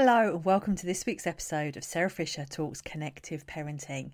Hello, and welcome to this week's episode of Sarah Fisher Talks Connective Parenting.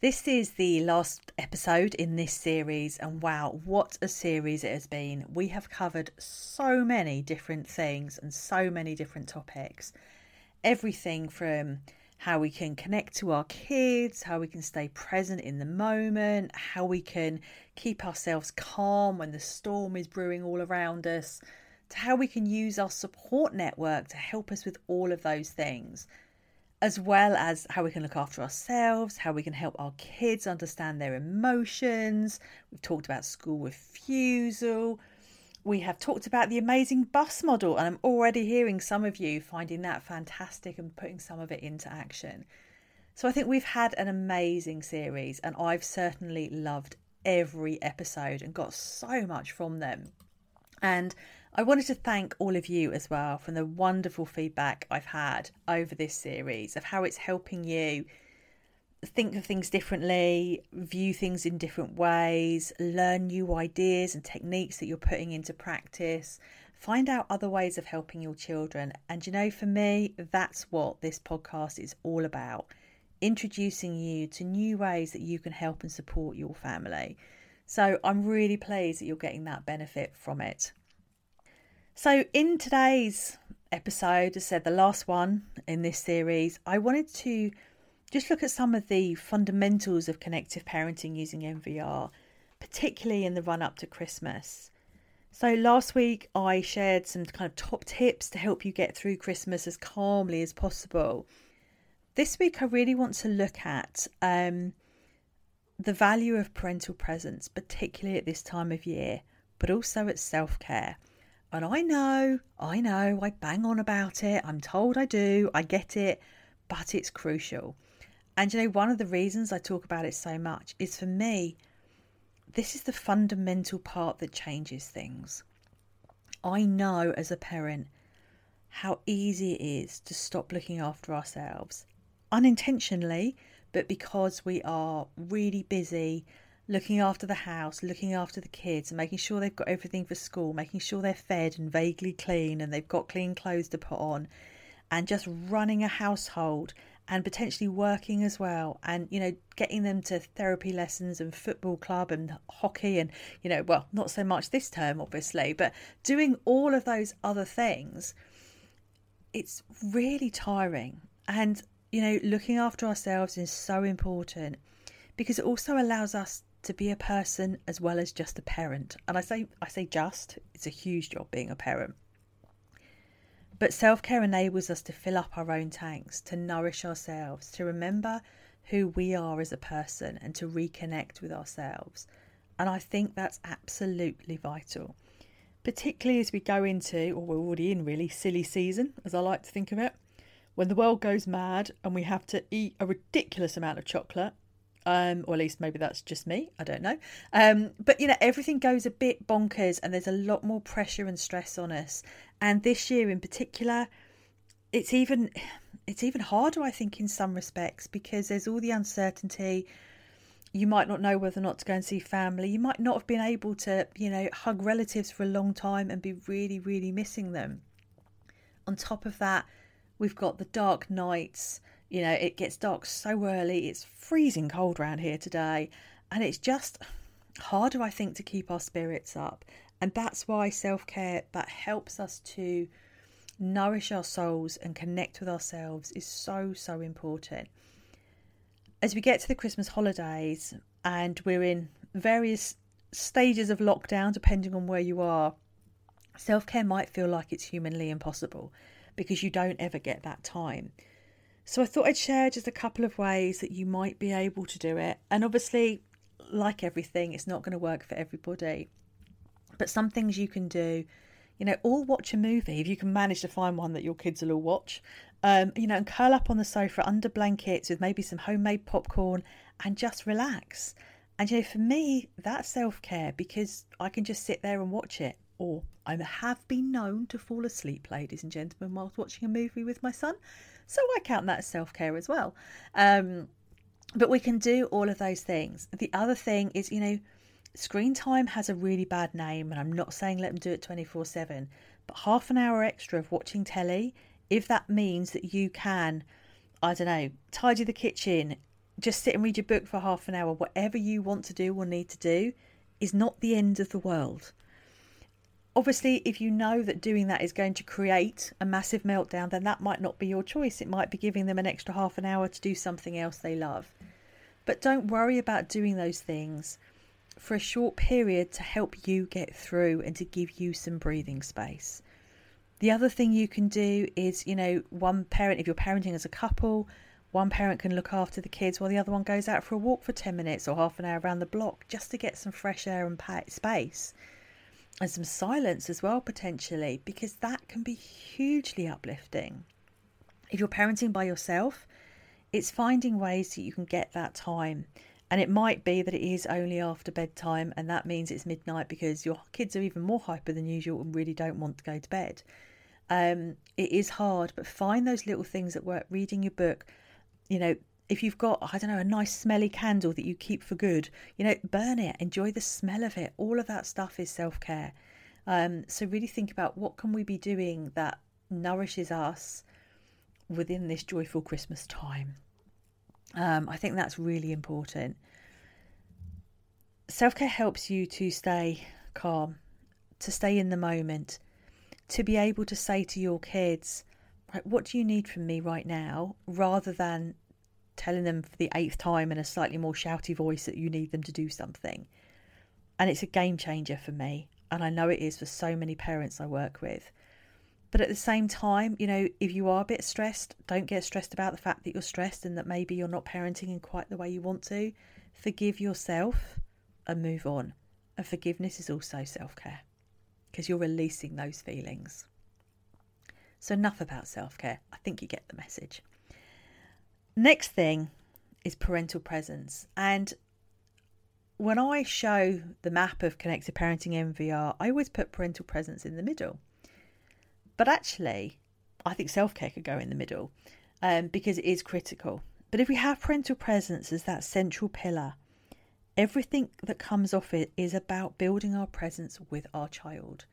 This is the last episode in this series, and wow, what a series it has been! We have covered so many different things and so many different topics. Everything from how we can connect to our kids, how we can stay present in the moment, how we can keep ourselves calm when the storm is brewing all around us, to how we can use our support network to help us with all of those things as well as how we can look after ourselves, how we can help our kids understand their emotions. We've talked about school refusal. We have talked about the amazing bus model, and I'm already hearing some of you finding that fantastic and putting some of it into action. So I think we've had an amazing series, and I've certainly loved every episode and got so much from them. And I wanted to thank all of you as well for the wonderful feedback I've had over this series of how it's helping you think of things differently, view things in different ways, learn new ideas and techniques that you're putting into practice, find out other ways of helping your children. And you know, for me, that's what this podcast is all about introducing you to new ways that you can help and support your family. So I'm really pleased that you're getting that benefit from it. So, in today's episode, as I said the last one in this series, I wanted to just look at some of the fundamentals of connective parenting using NVR, particularly in the run up to Christmas. So, last week I shared some kind of top tips to help you get through Christmas as calmly as possible. This week, I really want to look at um, the value of parental presence, particularly at this time of year, but also at self care. And I know, I know, I bang on about it. I'm told I do, I get it, but it's crucial. And you know, one of the reasons I talk about it so much is for me, this is the fundamental part that changes things. I know as a parent how easy it is to stop looking after ourselves unintentionally, but because we are really busy looking after the house, looking after the kids, and making sure they've got everything for school, making sure they're fed and vaguely clean and they've got clean clothes to put on, and just running a household and potentially working as well and you know getting them to therapy lessons and football club and hockey and you know well not so much this term obviously but doing all of those other things it's really tiring. And you know looking after ourselves is so important because it also allows us to be a person as well as just a parent. And I say I say just, it's a huge job being a parent. But self-care enables us to fill up our own tanks, to nourish ourselves, to remember who we are as a person and to reconnect with ourselves. And I think that's absolutely vital. Particularly as we go into, or we're already in really silly season, as I like to think of it, when the world goes mad and we have to eat a ridiculous amount of chocolate um, or at least maybe that's just me. I don't know. Um, but you know, everything goes a bit bonkers, and there's a lot more pressure and stress on us. And this year, in particular, it's even it's even harder, I think, in some respects because there's all the uncertainty. You might not know whether or not to go and see family. You might not have been able to, you know, hug relatives for a long time and be really, really missing them. On top of that, we've got the dark nights you know, it gets dark so early. It's freezing cold around here today. And it's just harder, I think, to keep our spirits up. And that's why self care that helps us to nourish our souls and connect with ourselves is so, so important. As we get to the Christmas holidays and we're in various stages of lockdown, depending on where you are, self care might feel like it's humanly impossible because you don't ever get that time. So I thought I'd share just a couple of ways that you might be able to do it. And obviously, like everything, it's not going to work for everybody. But some things you can do, you know, all watch a movie if you can manage to find one that your kids will all watch. Um, you know, and curl up on the sofa under blankets with maybe some homemade popcorn and just relax. And you know, for me, that's self care because I can just sit there and watch it. Or I have been known to fall asleep, ladies and gentlemen, whilst watching a movie with my son. So I count that as self care as well. Um, but we can do all of those things. The other thing is, you know, screen time has a really bad name, and I'm not saying let them do it 24 7, but half an hour extra of watching telly If that means that you can, I don't know, tidy the kitchen, just sit and read your book for half an hour, whatever you want to do or need to do, is not the end of the world. Obviously, if you know that doing that is going to create a massive meltdown, then that might not be your choice. It might be giving them an extra half an hour to do something else they love. But don't worry about doing those things for a short period to help you get through and to give you some breathing space. The other thing you can do is, you know, one parent, if you're parenting as a couple, one parent can look after the kids while the other one goes out for a walk for 10 minutes or half an hour around the block just to get some fresh air and space and some silence as well, potentially, because that can be hugely uplifting. If you're parenting by yourself, it's finding ways that you can get that time. And it might be that it is only after bedtime, and that means it's midnight because your kids are even more hyper than usual and really don't want to go to bed. Um, it is hard, but find those little things that work. Reading your book, you know, if you've got, I don't know, a nice smelly candle that you keep for good, you know, burn it, enjoy the smell of it. All of that stuff is self care. Um, so really think about what can we be doing that nourishes us within this joyful Christmas time. Um, I think that's really important. Self care helps you to stay calm, to stay in the moment, to be able to say to your kids, right, what do you need from me right now, rather than telling them for the eighth time in a slightly more shouty voice that you need them to do something. And it's a game changer for me. And I know it is for so many parents I work with. But at the same time, you know, if you are a bit stressed, don't get stressed about the fact that you're stressed and that maybe you're not parenting in quite the way you want to. Forgive yourself and move on. And forgiveness is also self care because you're releasing those feelings. So, enough about self care. I think you get the message. Next thing is parental presence. And when I show the map of connected parenting NVR, I always put parental presence in the middle. But actually, I think self care could go in the middle um, because it is critical. But if we have parental presence as that central pillar, everything that comes off it is about building our presence with our child.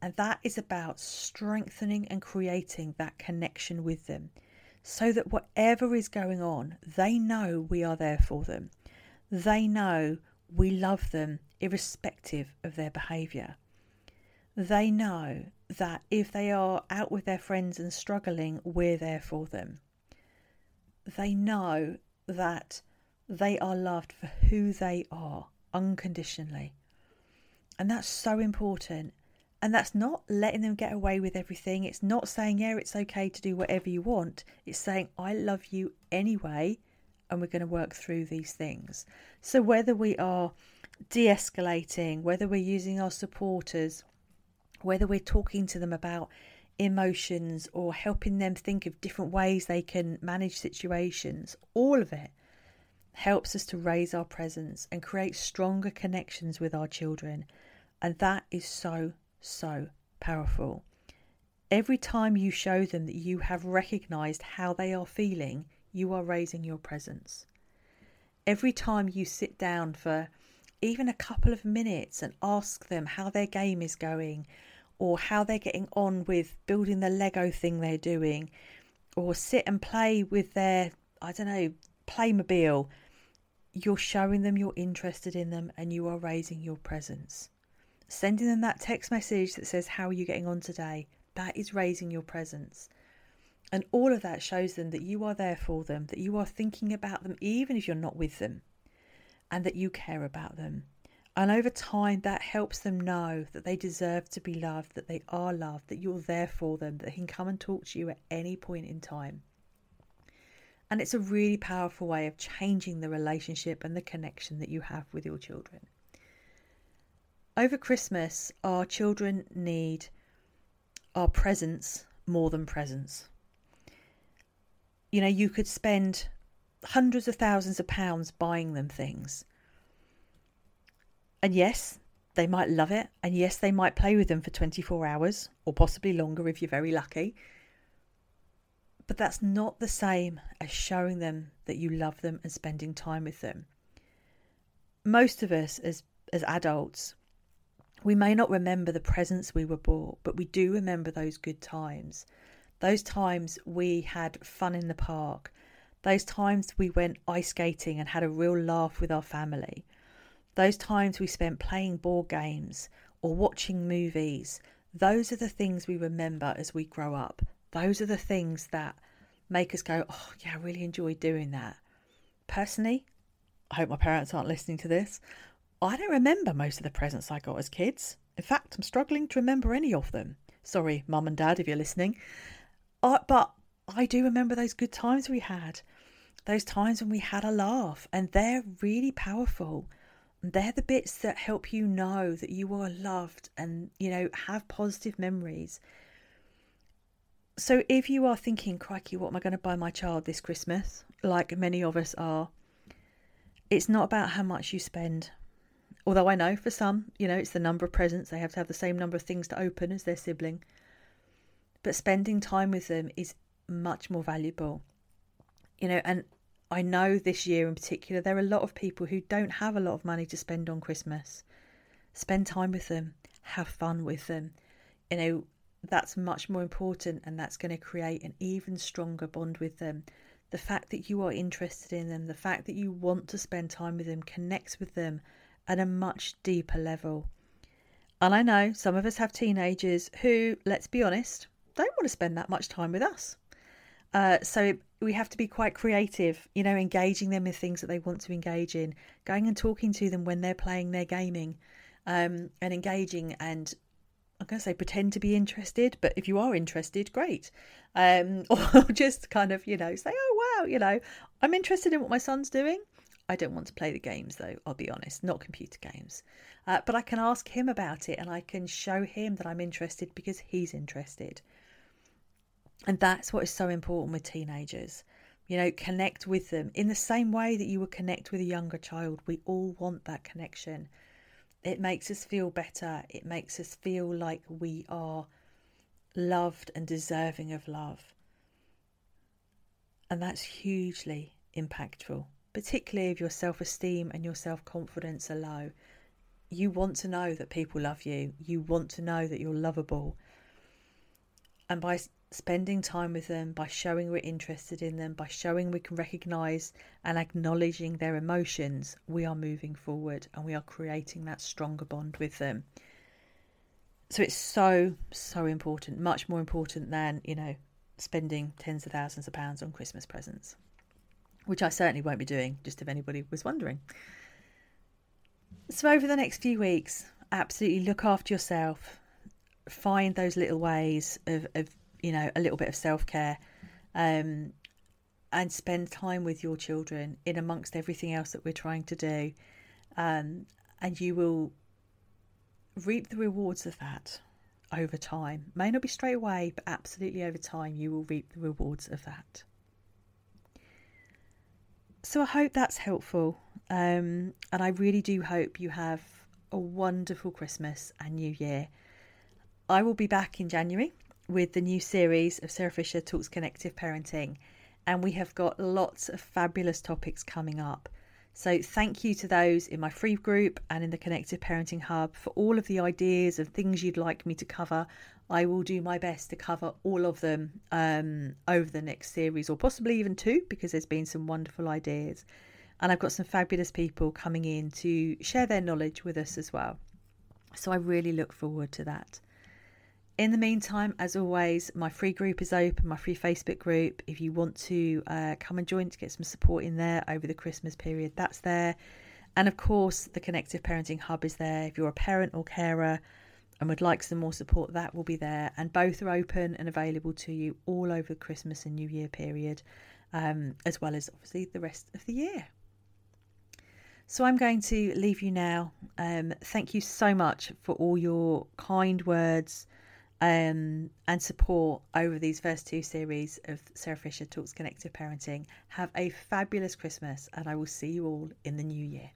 And that is about strengthening and creating that connection with them so that whatever is going on, they know we are there for them. They know we love them irrespective of their behaviour. They know that if they are out with their friends and struggling, we're there for them. They know that they are loved for who they are unconditionally. And that's so important. And that's not letting them get away with everything. It's not saying, yeah, it's okay to do whatever you want. It's saying, I love you anyway, and we're going to work through these things. So, whether we are de escalating, whether we're using our supporters, whether we're talking to them about emotions or helping them think of different ways they can manage situations, all of it helps us to raise our presence and create stronger connections with our children. And that is so so powerful. Every time you show them that you have recognized how they are feeling, you are raising your presence. Every time you sit down for even a couple of minutes and ask them how their game is going or how they're getting on with building the Lego thing they're doing or sit and play with their, I don't know, Playmobil, you're showing them you're interested in them and you are raising your presence. Sending them that text message that says, How are you getting on today? That is raising your presence. And all of that shows them that you are there for them, that you are thinking about them, even if you're not with them, and that you care about them. And over time, that helps them know that they deserve to be loved, that they are loved, that you're there for them, that they can come and talk to you at any point in time. And it's a really powerful way of changing the relationship and the connection that you have with your children. Over Christmas, our children need our presence more than presents. You know, you could spend hundreds of thousands of pounds buying them things. And yes, they might love it. And yes, they might play with them for 24 hours or possibly longer if you're very lucky. But that's not the same as showing them that you love them and spending time with them. Most of us as, as adults we may not remember the presents we were bought, but we do remember those good times. those times we had fun in the park, those times we went ice skating and had a real laugh with our family, those times we spent playing board games or watching movies, those are the things we remember as we grow up. Those are the things that make us go, oh, yeah, I really enjoyed doing that. Personally, I hope my parents aren't listening to this. I don't remember most of the presents I got as kids. In fact, I'm struggling to remember any of them. Sorry, mum and dad, if you're listening. Uh, but I do remember those good times we had, those times when we had a laugh, and they're really powerful. They're the bits that help you know that you are loved and, you know, have positive memories. So if you are thinking, crikey, what am I going to buy my child this Christmas? Like many of us are, it's not about how much you spend. Although I know for some, you know, it's the number of presents. They have to have the same number of things to open as their sibling. But spending time with them is much more valuable. You know, and I know this year in particular, there are a lot of people who don't have a lot of money to spend on Christmas. Spend time with them, have fun with them. You know, that's much more important and that's going to create an even stronger bond with them. The fact that you are interested in them, the fact that you want to spend time with them connects with them at a much deeper level. And I know some of us have teenagers who, let's be honest, don't want to spend that much time with us. Uh, so we have to be quite creative, you know, engaging them in things that they want to engage in, going and talking to them when they're playing their gaming, um, and engaging and I'm going to say pretend to be interested, but if you are interested, great. Um, or just kind of, you know, say, oh, wow, you know, I'm interested in what my son's doing. I don't want to play the games though, I'll be honest, not computer games. Uh, but I can ask him about it and I can show him that I'm interested because he's interested. And that's what is so important with teenagers. You know, connect with them in the same way that you would connect with a younger child. We all want that connection. It makes us feel better. It makes us feel like we are loved and deserving of love. And that's hugely impactful particularly if your self esteem and your self confidence are low. You want to know that people love you, you want to know that you're lovable. And by spending time with them, by showing we're interested in them, by showing we can recognize and acknowledging their emotions, we are moving forward and we are creating that stronger bond with them. So it's so, so important, much more important than, you know, spending tens of thousands of pounds on Christmas presents which I certainly won't be doing, just if anybody was wondering. So, over the next few weeks, absolutely look after yourself. Find those little ways of, of you know, a little bit of self care, um, and spend time with your children in amongst everything else that we're trying to do, um, and you will reap the rewards of that over time. May not be straight away, but absolutely over time, you will reap the rewards of that. So I hope that's helpful. Um, and I really do hope you have a wonderful Christmas and New Year. I will be back in January with the new series of Sarah Fisher Talks Connective Parenting, and we have got lots of fabulous topics coming up. So, thank you to those in my free group and in the Connective Parenting Hub for all of the ideas and things you'd like me to cover. I will do my best to cover all of them um, over the next series, or possibly even two, because there's been some wonderful ideas. And I've got some fabulous people coming in to share their knowledge with us as well. So I really look forward to that. In the meantime, as always, my free group is open, my free Facebook group. If you want to uh, come and join to get some support in there over the Christmas period, that's there. And of course, the Connective Parenting Hub is there. If you're a parent or carer, and would like some more support, that will be there. And both are open and available to you all over the Christmas and New Year period, um, as well as obviously the rest of the year. So I'm going to leave you now. Um, thank you so much for all your kind words um, and support over these first two series of Sarah Fisher Talks Connected Parenting. Have a fabulous Christmas, and I will see you all in the new year.